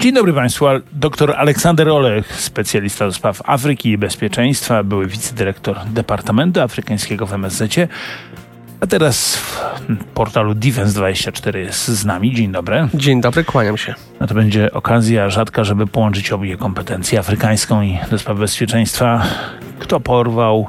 Dzień dobry Państwu. Dr Aleksander Olech, specjalista do spraw Afryki i bezpieczeństwa, były wicedyrektor Departamentu Afrykańskiego w MSZ. A teraz w portalu Defense24 jest z nami. Dzień dobry. Dzień dobry, kłaniam się. No to będzie okazja rzadka, żeby połączyć obie kompetencje afrykańską i do spraw bezpieczeństwa. Kto porwał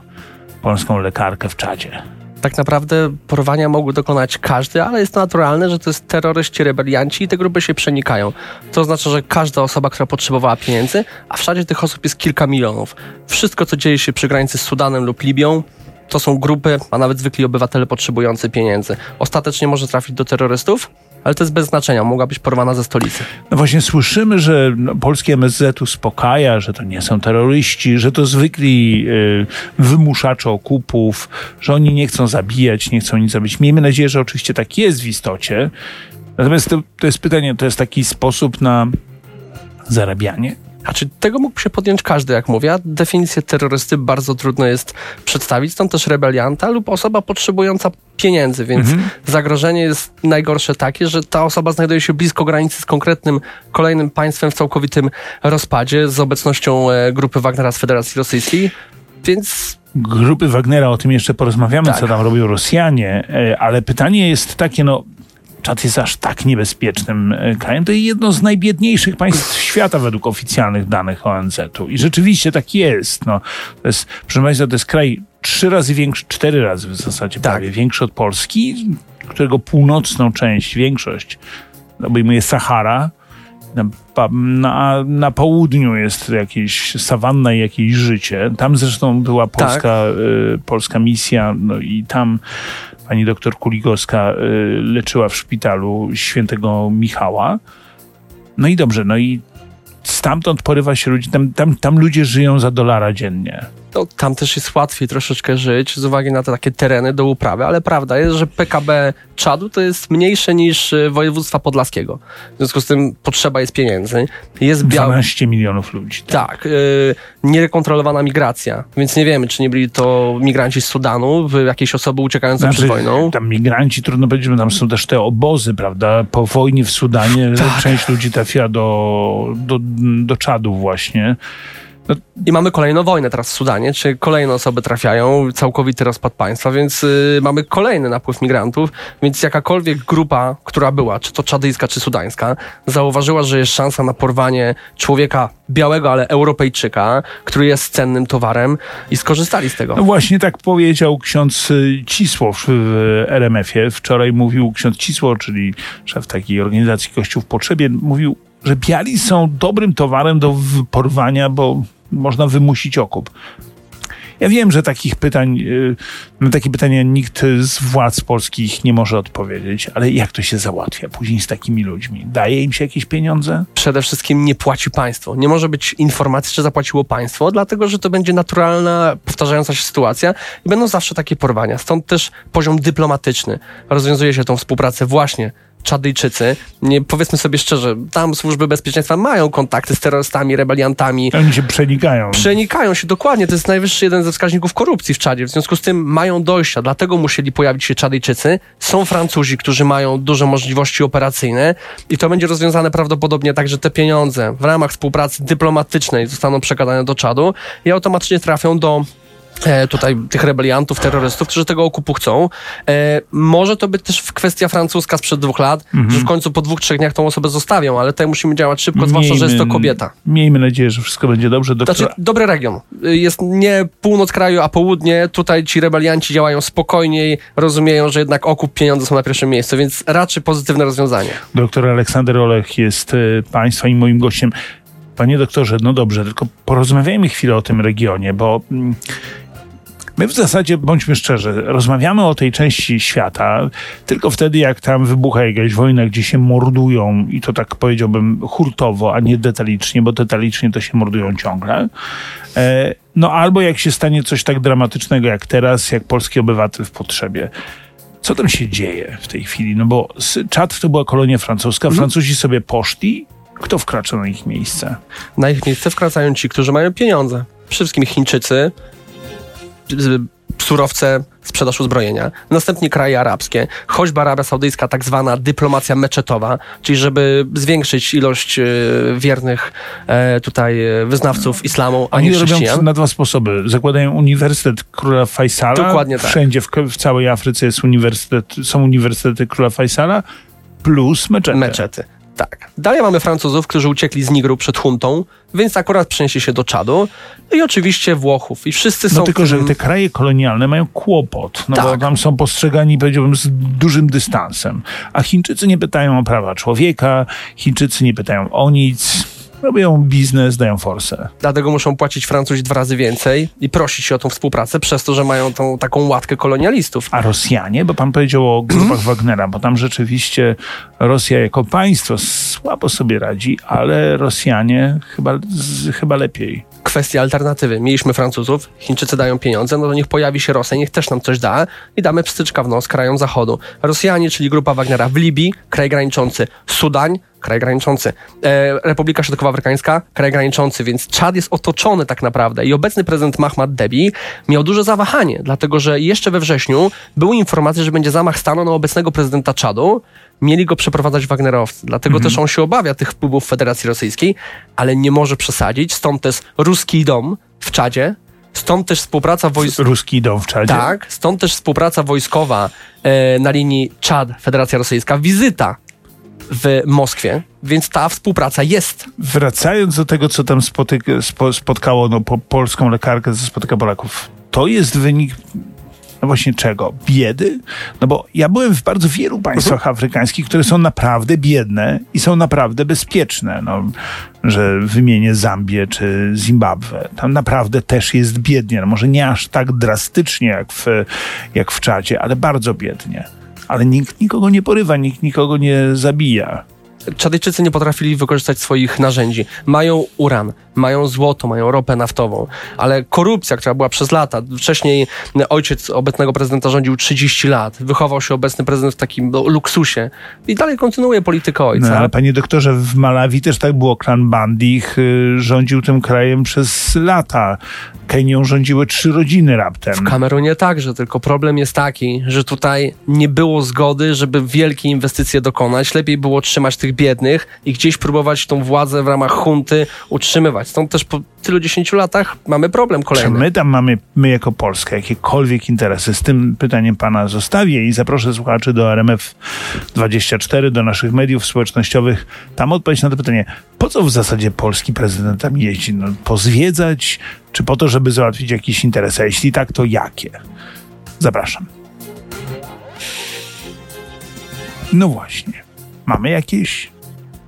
polską lekarkę w czadzie? Tak naprawdę porwania mógł dokonać każdy, ale jest to naturalne, że to jest terroryści, rebelianci i te grupy się przenikają. To oznacza, że każda osoba, która potrzebowała pieniędzy, a w tych osób jest kilka milionów. Wszystko, co dzieje się przy granicy z Sudanem lub Libią, to są grupy, a nawet zwykli obywatele potrzebujący pieniędzy. Ostatecznie może trafić do terrorystów, ale to jest bez znaczenia, mogła być porwana ze stolicy. No właśnie słyszymy, że no, polski MSZ uspokaja, że to nie są terroryści, że to zwykli y, wymuszacze okupów, że oni nie chcą zabijać, nie chcą nic zrobić. Miejmy nadzieję, że oczywiście tak jest w istocie. Natomiast to, to jest pytanie, to jest taki sposób na zarabianie? A czy tego mógł się podjąć każdy, jak mówię? Definicję terrorysty bardzo trudno jest przedstawić, stąd też rebelianta lub osoba potrzebująca pieniędzy, więc mhm. zagrożenie jest najgorsze takie, że ta osoba znajduje się blisko granicy z konkretnym kolejnym państwem w całkowitym rozpadzie, z obecnością e, grupy Wagnera z Federacji Rosyjskiej, więc grupy Wagnera, o tym jeszcze porozmawiamy, tak. co tam robią Rosjanie, e, ale pytanie jest takie, no Czad jest aż tak niebezpiecznym e, krajem. To jest jedno z najbiedniejszych państw świata według oficjalnych danych ONZ-u. I rzeczywiście tak jest. No, to jest, proszę Państwa, to jest kraj trzy razy większy, cztery razy w zasadzie tak. prawie większy od Polski, którego północną część, większość obejmuje Sahara. Na, na, na, południu jest jakieś sawanna i jakieś życie. Tam zresztą była polska, tak. y, polska misja, no i tam pani doktor Kuligowska y, leczyła w szpitalu świętego Michała. No i dobrze, no i stamtąd porywa się ludzi, tam, tam, tam ludzie żyją za dolara dziennie. No, tam też jest łatwiej troszeczkę żyć z uwagi na te takie tereny do uprawy, ale prawda jest, że PKB Czadu to jest mniejsze niż e, województwa podlaskiego. W związku z tym potrzeba jest pieniędzy. Jest 12 milionów ludzi. Tak, tak yy, nierekontrolowana migracja, więc nie wiemy, czy nie byli to migranci z Sudanu, jakieś osoby uciekające znaczy, przed wojną. Tam migranci, trudno powiedzieć, bo tam są też te obozy, prawda? Po wojnie w Sudanie tak. część ludzi trafiła do, do, do Czadu właśnie. No, I mamy kolejną wojnę teraz w Sudanie, czy kolejne osoby trafiają, całkowity rozpad państwa, więc y, mamy kolejny napływ migrantów, więc jakakolwiek grupa, która była, czy to czadyjska, czy sudańska, zauważyła, że jest szansa na porwanie człowieka białego, ale Europejczyka, który jest cennym towarem i skorzystali z tego. No właśnie tak powiedział ksiądz y, Cisłow w RMF-ie. Wczoraj mówił ksiądz Cisło, czyli szef takiej organizacji Kościół w Potrzebie, mówił że biali są dobrym towarem do porwania, bo można wymusić okup. Ja wiem, że takich pytań, y, na takie pytania nikt z władz polskich nie może odpowiedzieć, ale jak to się załatwia później z takimi ludźmi? Daje im się jakieś pieniądze? Przede wszystkim nie płaci państwo. Nie może być informacji, że zapłaciło państwo, dlatego że to będzie naturalna, powtarzająca się sytuacja i będą zawsze takie porwania. Stąd też poziom dyplomatyczny. Rozwiązuje się tą współpracę właśnie Czadyjczycy, nie, powiedzmy sobie szczerze, tam służby bezpieczeństwa mają kontakty z terrorystami, rebeliantami. Oni się przenikają. Przenikają się, dokładnie. To jest najwyższy jeden ze wskaźników korupcji w Czadzie. W związku z tym mają dojścia, dlatego musieli pojawić się Czadyjczycy. Są Francuzi, którzy mają duże możliwości operacyjne i to będzie rozwiązane prawdopodobnie tak, że te pieniądze w ramach współpracy dyplomatycznej zostaną przekazane do Czadu i automatycznie trafią do tutaj tych rebeliantów, terrorystów, którzy tego okupu chcą. E, może to być też kwestia francuska sprzed dwóch lat, mhm. że w końcu po dwóch, trzech dniach tą osobę zostawią, ale tutaj musimy działać szybko, miejmy, zwłaszcza, że jest to kobieta. Miejmy nadzieję, że wszystko będzie dobrze. Doktora... Znaczy, dobry region. Jest nie północ kraju, a południe. Tutaj ci rebelianci działają spokojniej, rozumieją, że jednak okup, pieniądze są na pierwszym miejscu, więc raczej pozytywne rozwiązanie. Doktor Aleksander Olech jest e, Państwa i moim gościem. Panie doktorze, no dobrze, tylko porozmawiajmy chwilę o tym regionie, bo mm, My w zasadzie, bądźmy szczerzy, rozmawiamy o tej części świata tylko wtedy, jak tam wybucha jakaś wojna, gdzie się mordują i to tak powiedziałbym hurtowo, a nie detalicznie, bo detalicznie to się mordują ciągle. E, no albo jak się stanie coś tak dramatycznego jak teraz, jak polski obywatel w potrzebie. Co tam się dzieje w tej chwili? No bo Czad to była kolonia francuska, Mhm. Francuzi sobie poszli, kto wkracza na ich miejsce? Na ich miejsce wkraczają ci, którzy mają pieniądze. Przede wszystkim Chińczycy, surowce, sprzedaż uzbrojenia. Następnie kraje arabskie, choćby Arabia Saudyjska, tak zwana dyplomacja meczetowa, czyli żeby zwiększyć ilość e, wiernych e, tutaj e, wyznawców islamu, a nie Oni robią chrześcijan. na dwa sposoby. Zakładają Uniwersytet Króla Faisala. Dokładnie tak. Wszędzie w, w całej Afryce jest uniwersytet, są uniwersytety Króla Faisala plus meczety. Meczety. Tak. Dalej mamy Francuzów, którzy uciekli z Nigru przed huntą, więc akurat przenieśli się do Czadu. I oczywiście Włochów. I wszyscy są... No tylko, że te kraje kolonialne mają kłopot, no bo Tak. tam są postrzegani, powiedziałbym, z dużym dystansem. A Chińczycy nie pytają o prawa człowieka, Chińczycy nie pytają o nic, robią biznes, dają forsę. Dlatego muszą płacić Francuzi dwa razy więcej i prosić się o tą współpracę, przez to, że mają tą taką łatkę kolonialistów. A Rosjanie, bo pan powiedział o grupach Wagnera, bo tam rzeczywiście Rosja jako państwo słabo sobie radzi, ale Rosjanie chyba, z, chyba lepiej. Kwestia alternatywy. Mieliśmy Francuzów, Chińczycy dają pieniądze, no to niech pojawi się Rosja, niech też nam coś da i damy pstyczka w nos krajom zachodu. Rosjanie, czyli grupa Wagnera w Libii, kraj graniczący. Sudań, kraj graniczący. E, Republika Środkowoafrykańska, kraj graniczący, więc Czad jest otoczony tak naprawdę. I obecny prezydent Mahmad Debi miał duże zawahanie, dlatego że jeszcze we wrześniu były informacje, że będzie zamach stanu na obecnego prezydenta Czadu. Mieli go przeprowadzać Wagnerowcy. Dlatego też on się obawia tych wpływów Federacji Rosyjskiej, ale nie może przesadzić. Stąd też ruski dom w Czadzie. Stąd też współpraca wojsk... Ruski dom w Czadzie. Tak, stąd też współpraca wojskowa e, na linii Czad, Federacja Rosyjska, wizyta w Moskwie, więc ta współpraca jest. Wracając do tego, co tam spotyk- spo, spotkało no, po, polską lekarkę, co spotyka Polaków, to jest wynik no właśnie czego? Biedy? No bo ja byłem w bardzo wielu państwach afrykańskich, które są naprawdę biedne i są naprawdę bezpieczne. No, że wymienię Zambię czy Zimbabwe. Tam naprawdę też jest biednie. No może nie aż tak drastycznie jak w, jak w Czadzie, ale bardzo biednie. Ale nikt nikogo nie porywa, nikt nikogo nie zabija. Czadejczycy nie potrafili wykorzystać swoich narzędzi. Mają uran, mają złoto, mają ropę naftową, ale korupcja, która była przez lata, wcześniej ojciec obecnego prezydenta rządził 30 lat, wychował się obecny prezydent w takim no, luksusie i dalej kontynuuje politykę ojca. No, ale panie doktorze, w Malawi też tak było. Klan Bandich y, rządził tym krajem przez lata. Kenią rządziły trzy rodziny raptem. W Kamerunie także, tylko problem jest taki, że tutaj nie było zgody, żeby wielkie inwestycje dokonać. Lepiej było trzymać tych biednych i gdzieś próbować tą władzę w ramach hunty utrzymywać. Stąd też po tylu dziesięciu latach mamy problem Czy kolejny. my tam mamy, my jako Polska, jakiekolwiek interesy? Z tym pytaniem pana zostawię i zaproszę słuchaczy do RMF24, do naszych mediów społecznościowych. Tam odpowiedź na to pytanie, po co w zasadzie polski prezydent tam jeździ? No, pozwiedzać, czy po to, żeby załatwić jakieś interesy? A jeśli tak, to jakie? Zapraszam. No właśnie. Mamy jakieś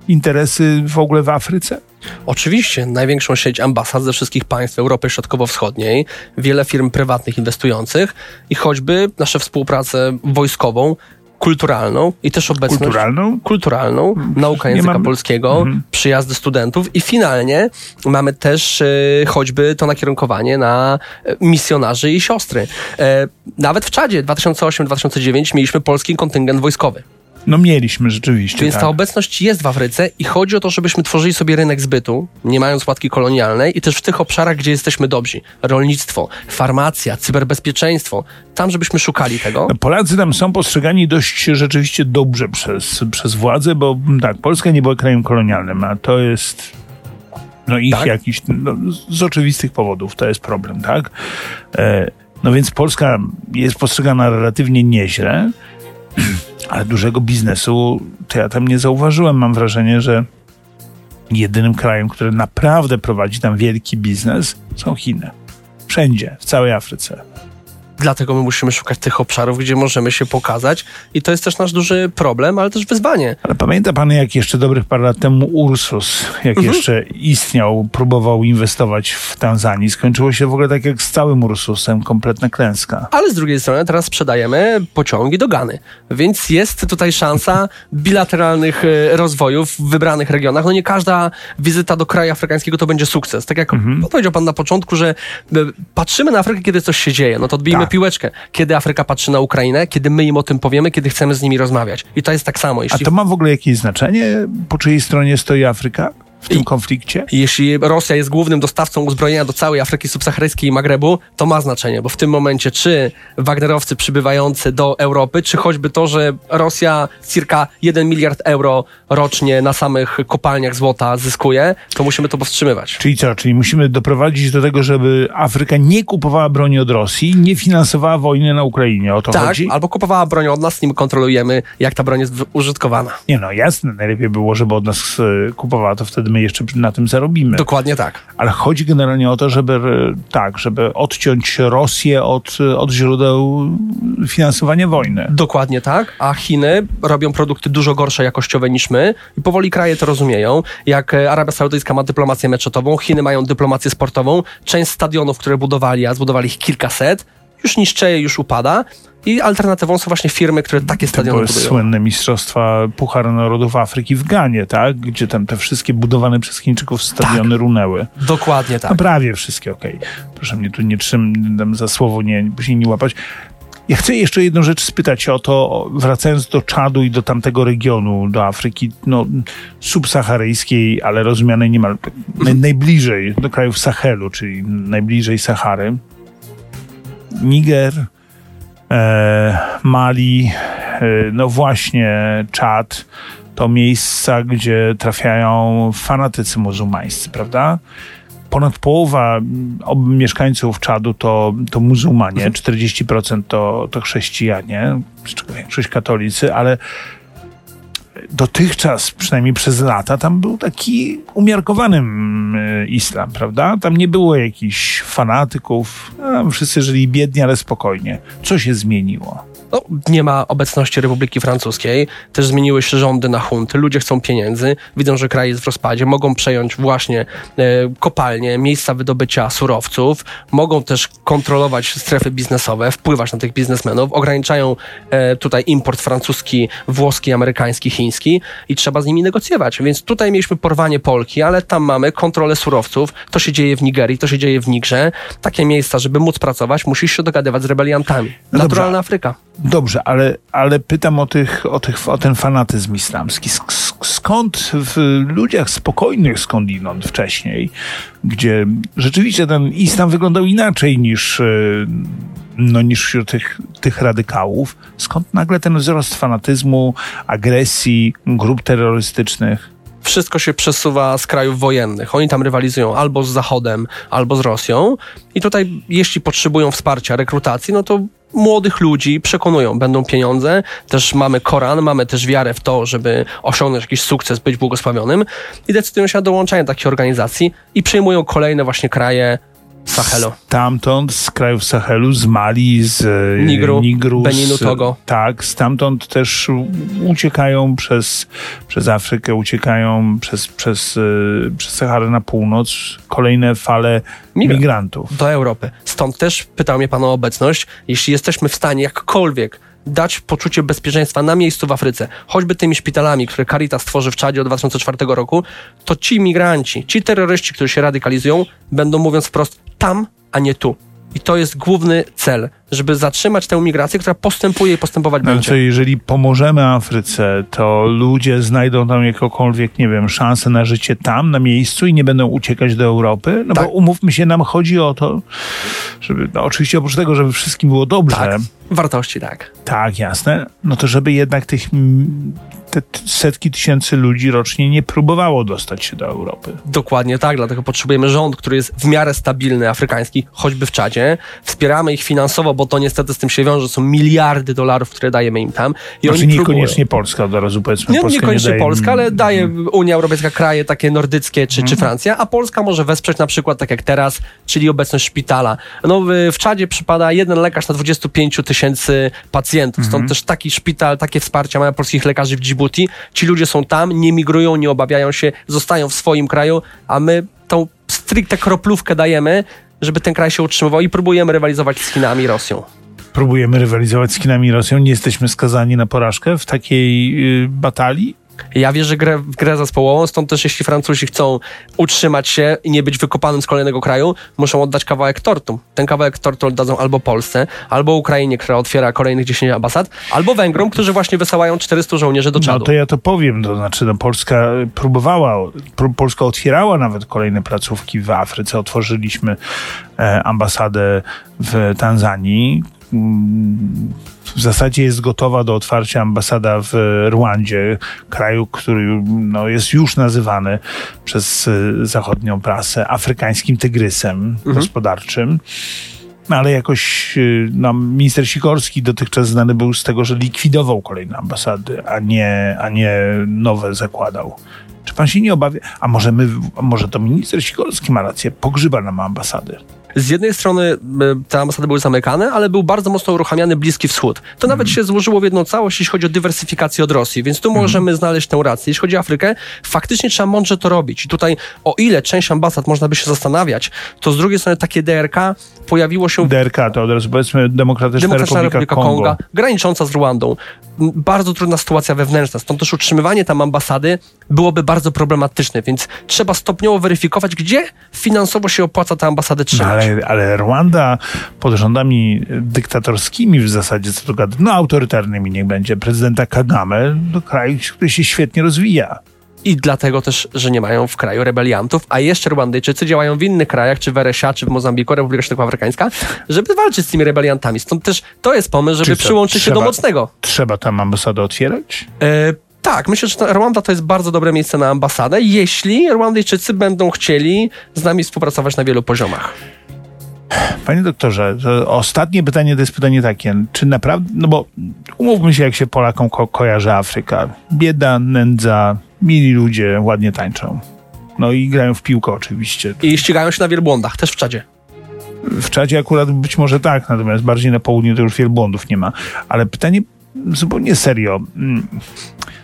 interesy w ogóle w Afryce? Oczywiście, największą sieć ambasad ze wszystkich państw Europy Środkowo-Wschodniej, wiele firm prywatnych inwestujących i choćby nasze współpracę wojskową, kulturalną i też obecność Kulturalną? kulturalną, nauka języka mamy- polskiego, Mhm. przyjazdy studentów i finalnie mamy też e, choćby to nakierunkowanie na e, misjonarzy i siostry. E, nawet w Czadzie 2008-2009 mieliśmy polski kontyngent wojskowy. No mieliśmy rzeczywiście. Więc tak. ta obecność jest w Afryce i chodzi o to, żebyśmy tworzyli sobie rynek zbytu, nie mając łatki kolonialnej i też w tych obszarach, gdzie jesteśmy dobrzy. Rolnictwo, farmacja, cyberbezpieczeństwo. Tam, żebyśmy szukali tego. Polacy tam są postrzegani dość rzeczywiście dobrze przez, przez władzę, bo tak, Polska nie była krajem kolonialnym, a to jest no ich Tak? jakiś, no, z oczywistych powodów, to jest problem, tak? E, no więc Polska jest postrzegana relatywnie nieźle, ale dużego biznesu to ja tam nie zauważyłem. Mam wrażenie, że jedynym krajem, który naprawdę prowadzi tam wielki biznes są Chiny. Wszędzie, w całej Afryce. Dlatego my musimy szukać tych obszarów, gdzie możemy się pokazać i to jest też nasz duży problem, ale też wyzwanie. Ale pamięta pan, jak jeszcze dobrych parę lat temu Ursus, jak Mhm. jeszcze istniał, próbował inwestować w Tanzanii. Skończyło się w ogóle tak jak z całym Ursusem, kompletna klęska. Ale z drugiej strony teraz sprzedajemy pociągi do Gany, więc jest tutaj szansa bilateralnych e, rozwojów w wybranych regionach. No nie każda wizyta do kraju afrykańskiego to będzie sukces. Tak jak powiedział pan na początku, że e, patrzymy na Afrykę, kiedy coś się dzieje. No to odbijmy Piłeczkę. Kiedy Afryka patrzy na Ukrainę, kiedy my im o tym powiemy, kiedy chcemy z nimi rozmawiać. I to jest tak samo. A Jeśli to ma w ogóle jakieś znaczenie, po czyjej stronie stoi Afryka w tym I- konflikcie? Jeśli Rosja jest głównym dostawcą uzbrojenia do całej Afryki subsaharyjskiej i Magrebu, to ma znaczenie, bo w tym momencie czy Wagnerowcy przybywający do Europy, czy choćby to, że Rosja circa 1 miliard euro rocznie na samych kopalniach złota zyskuje, to musimy to powstrzymywać. Czyli co? Czyli musimy doprowadzić do tego, żeby Afryka nie kupowała broni od Rosji, nie finansowała wojny na Ukrainie. O to Tak, chodzi? albo kupowała broń od nas, nim kontrolujemy, jak ta broń jest użytkowana. Nie no, jasne, najlepiej było, żeby od nas e, kupowała, to wtedy my jeszcze na tym zarobimy. Dokładnie tak. Ale chodzi generalnie o to, żeby e, tak, żeby odciąć Rosję od, e, od źródeł finansowania wojny. Dokładnie tak, a Chiny robią produkty dużo gorsze jakościowe niż my i powoli kraje to rozumieją. Jak e, Arabia Saudyjska ma dyplomację meczetową, Chiny mają dyplomację sportową, część stadionów, które budowali, a zbudowali ich kilkaset, już niszczeje, już upada i alternatywą są właśnie firmy, które takie To stadiony były budują. słynne mistrzostwa Pucharu Narodów Afryki w Ganie, tak? Gdzie tam te wszystkie budowane przez Chińczyków stadiony runęły. Dokładnie tak. No prawie wszystkie, okej. Proszę mnie tu nie trzymam za słowo, nie, później nie łapać. Ja chcę jeszcze jedną rzecz spytać o to, wracając do Czadu i do tamtego regionu, do Afryki no, subsaharyjskiej, ale rozumianej niemal naj, najbliżej do krajów Sahelu, czyli najbliżej Sahary. Niger, Mali, e, no właśnie Czad, to miejsca, gdzie trafiają fanatycy muzułmańscy, prawda? Ponad połowa mieszkańców Czadu to, to muzułmanie, 40% to, to chrześcijanie, z czego większość katolicy, ale dotychczas, przynajmniej przez lata, tam był taki umiarkowany mm, islam, prawda? Tam nie było jakichś fanatyków, wszyscy żyli biednie, ale spokojnie. Co się zmieniło? No, nie ma obecności Republiki Francuskiej, też zmieniły się rządy na hunty, ludzie chcą pieniędzy, widzą, że kraj jest w rozpadzie, mogą przejąć właśnie e, kopalnie, miejsca wydobycia surowców, mogą też kontrolować strefy biznesowe, wpływać na tych biznesmenów, ograniczają e, tutaj import francuski, włoski, amerykański, chiński i trzeba z nimi negocjować. Więc tutaj mieliśmy porwanie Polki, ale tam mamy kontrolę surowców, to się dzieje w Nigerii, to się dzieje w Nigrze. Takie miejsca, żeby móc pracować, musisz się dogadywać z rebeliantami. No dobrze. Naturalna Afryka. Dobrze, ale, ale pytam o, tych, o, tych, o ten fanatyzm islamski. Sk- sk- Skąd w ludziach spokojnych skądinąd wcześniej, gdzie rzeczywiście ten islam wyglądał inaczej niż, e, no, niż wśród tych, tych radykałów, skąd nagle ten wzrost fanatyzmu, agresji, grup terrorystycznych? wszystko się przesuwa z krajów wojennych. Oni tam rywalizują albo z Zachodem, albo z Rosją. I tutaj, jeśli potrzebują wsparcia, rekrutacji, no to młodych ludzi przekonują, będą pieniądze. Też mamy Koran, mamy też wiarę w to, żeby osiągnąć jakiś sukces, być błogosławionym. I decydują się na dołączenie takich organizacji i przejmują kolejne właśnie kraje Sahelu. Stamtąd, z krajów Sahelu, z Mali, z e, Nigru, Nigru Beninu, Togo. Tak, stamtąd też uciekają przez, przez Afrykę, uciekają przez, przez, e, przez Saharę na północ kolejne fale Migra- migrantów. do Europy. Stąd też pytał mnie pan o obecność. Jeśli jesteśmy w stanie jakkolwiek dać poczucie bezpieczeństwa na miejscu w Afryce, choćby tymi szpitalami, które Caritas tworzy w Czadzie od 2004 roku, to ci migranci, ci terroryści, którzy się radykalizują, będą mówiąc wprost tam, a nie tu. I to jest główny cel, żeby zatrzymać tę migrację, która postępuje i postępować No, będzie. co, jeżeli pomożemy Afryce, to ludzie znajdą tam jakąkolwiek, nie wiem, szansę na życie tam, na miejscu i nie będą uciekać do Europy? No Tak. bo umówmy się, nam chodzi o to, żeby, no oczywiście oprócz tego, żeby wszystkim było dobrze, Tak, wartości, tak. Tak, jasne. No to żeby jednak tych, te setki tysięcy ludzi rocznie nie próbowało dostać się do Europy. Dokładnie tak, dlatego potrzebujemy rząd, który jest w miarę stabilny, afrykański, choćby w Czadzie. Wspieramy ich finansowo, bo to niestety z tym się wiąże, są miliardy dolarów, które dajemy im tam. I Znaczy oni niekoniecznie Polska, od razu powiedzmy. Nie, Polska niekoniecznie daje- Polska, ale daje Unia Europejska kraje takie nordyckie czy, Mhm. czy Francja, a Polska może wesprzeć na przykład tak jak teraz, czyli obecność szpitala. No w, Czadzie przypada jeden lekarz na 25 tysięcy pacjentów, Mhm. stąd też taki szpital, takie wsparcie mają polskich lekarzy w Djibouti. Ci ludzie są tam, nie migrują, nie obawiają się, zostają w swoim kraju, a my tą stricte kroplówkę dajemy, żeby ten kraj się utrzymywał i próbujemy rywalizować z Chinami i Rosją. Próbujemy rywalizować z Chinami i Rosją. Nie jesteśmy skazani na porażkę w takiej y, batalii? Ja wierzę grę, w grę zespołową, stąd też jeśli Francuzi chcą utrzymać się i nie być wykopanym z kolejnego kraju, muszą oddać kawałek tortu. Ten kawałek tortu oddadzą albo Polsce, albo Ukrainie, która otwiera kolejnych 10 ambasad, albo Węgrom, którzy właśnie wysyłają 400 żołnierzy do No Czadu. to ja to powiem, to znaczy no, Polska próbowała, pró- Polska otwierała nawet kolejne placówki w Afryce. Otworzyliśmy e, ambasadę w Tanzanii. W zasadzie jest gotowa do otwarcia ambasada w Rwandzie, kraju, który no, jest już nazywany przez e, zachodnią prasę afrykańskim tygrysem gospodarczym. No, ale jakoś y, no, minister Sikorski dotychczas znany był z tego, że likwidował kolejne ambasady, a nie, a nie nowe zakładał. Czy pan się nie obawia? A może, my, a może to minister Sikorski ma rację, pogrzyba nam ambasady. Z jednej strony e, te ambasady były zamykane, ale był bardzo mocno uruchamiany Bliski Wschód. To nawet się złożyło w jedną całość, jeśli chodzi o dywersyfikację od Rosji, więc tu możemy znaleźć tę rację. Jeśli chodzi o Afrykę, faktycznie trzeba mądrze to robić. I tutaj, o ile część ambasad można by się zastanawiać, to z drugiej strony takie DRK pojawiło się DRK to od razu powiedzmy Demokratyczna, Demokratyczna Republika, Republika Kongo. Konga, granicząca z Rwandą. Bardzo trudna sytuacja wewnętrzna, stąd też utrzymywanie tam ambasady byłoby bardzo problematyczne, więc trzeba stopniowo weryfikować, gdzie finansowo się opłaca te ambasady No, ale, Rwanda pod rządami dyktatorskimi w zasadzie, co gadać, no autorytarnymi niech będzie, prezydenta Kagame, to kraj, który się świetnie rozwija. I dlatego też, że nie mają w kraju rebeliantów, a jeszcze Rwandyjczycy działają w innych krajach, czy w RSA, czy w Mozambiku, Republika Środkowoafrykańska, żeby walczyć z tymi rebeliantami. Stąd też to jest pomysł, żeby przyłączyć się do trzeba- mocnego. Trzeba tam ambasadę otwierać? E, tak, myślę, że Rwanda to jest bardzo dobre miejsce na ambasadę, jeśli Rwandyjczycy będą chcieli z nami współpracować na wielu poziomach. Panie doktorze, to ostatnie pytanie to jest pytanie takie, czy naprawdę, no bo umówmy się, jak się Polakom ko- kojarzy Afryka. Bieda, nędza, mili ludzie, ładnie tańczą. No i grają w piłkę oczywiście. I ścigają się na wielbłądach, też w Czadzie. W czacie akurat być może tak, natomiast bardziej na południu to już wielbłądów nie ma. Ale pytanie zupełnie serio. Mm,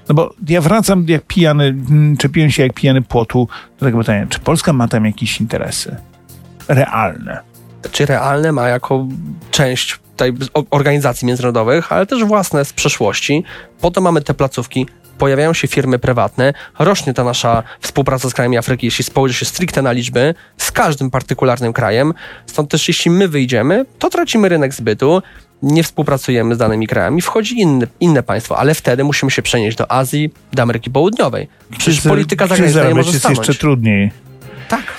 No bo ja wracam jak pijany, mm, czepiłem się jak pijany płotu do tego pytania, czy Polska ma tam jakieś interesy realne? Czy realne ma jako część tej organizacji międzynarodowych, ale też własne z przeszłości. Potem mamy te placówki, pojawiają się firmy prywatne, rośnie ta nasza współpraca z krajami Afryki, jeśli spojrzy się stricte na liczby, z każdym partykularnym krajem. Stąd też jeśli my wyjdziemy, to tracimy rynek zbytu, nie współpracujemy z danymi krajami, wchodzi inny, inne państwo, ale wtedy musimy się przenieść do Azji, do Ameryki Południowej. Przecież polityka zagraniczna nie jest jeszcze trudniej. Tak.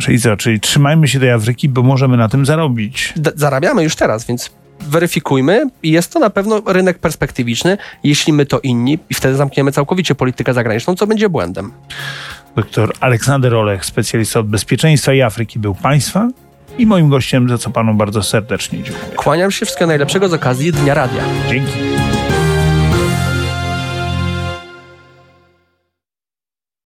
Czyli co, czyli trzymajmy się tej Afryki, bo możemy na tym zarobić. D- zarabiamy już teraz, więc weryfikujmy i jest to na pewno rynek perspektywiczny, jeśli my to inni i wtedy zamkniemy całkowicie politykę zagraniczną, co będzie błędem. Doktor Aleksander Olech, specjalista od bezpieczeństwa i Afryki, był Państwa i moim gościem, za co Panu bardzo serdecznie dziękuję. Kłaniam się, wszystkiego najlepszego z okazji Dnia Radia. Dzięki.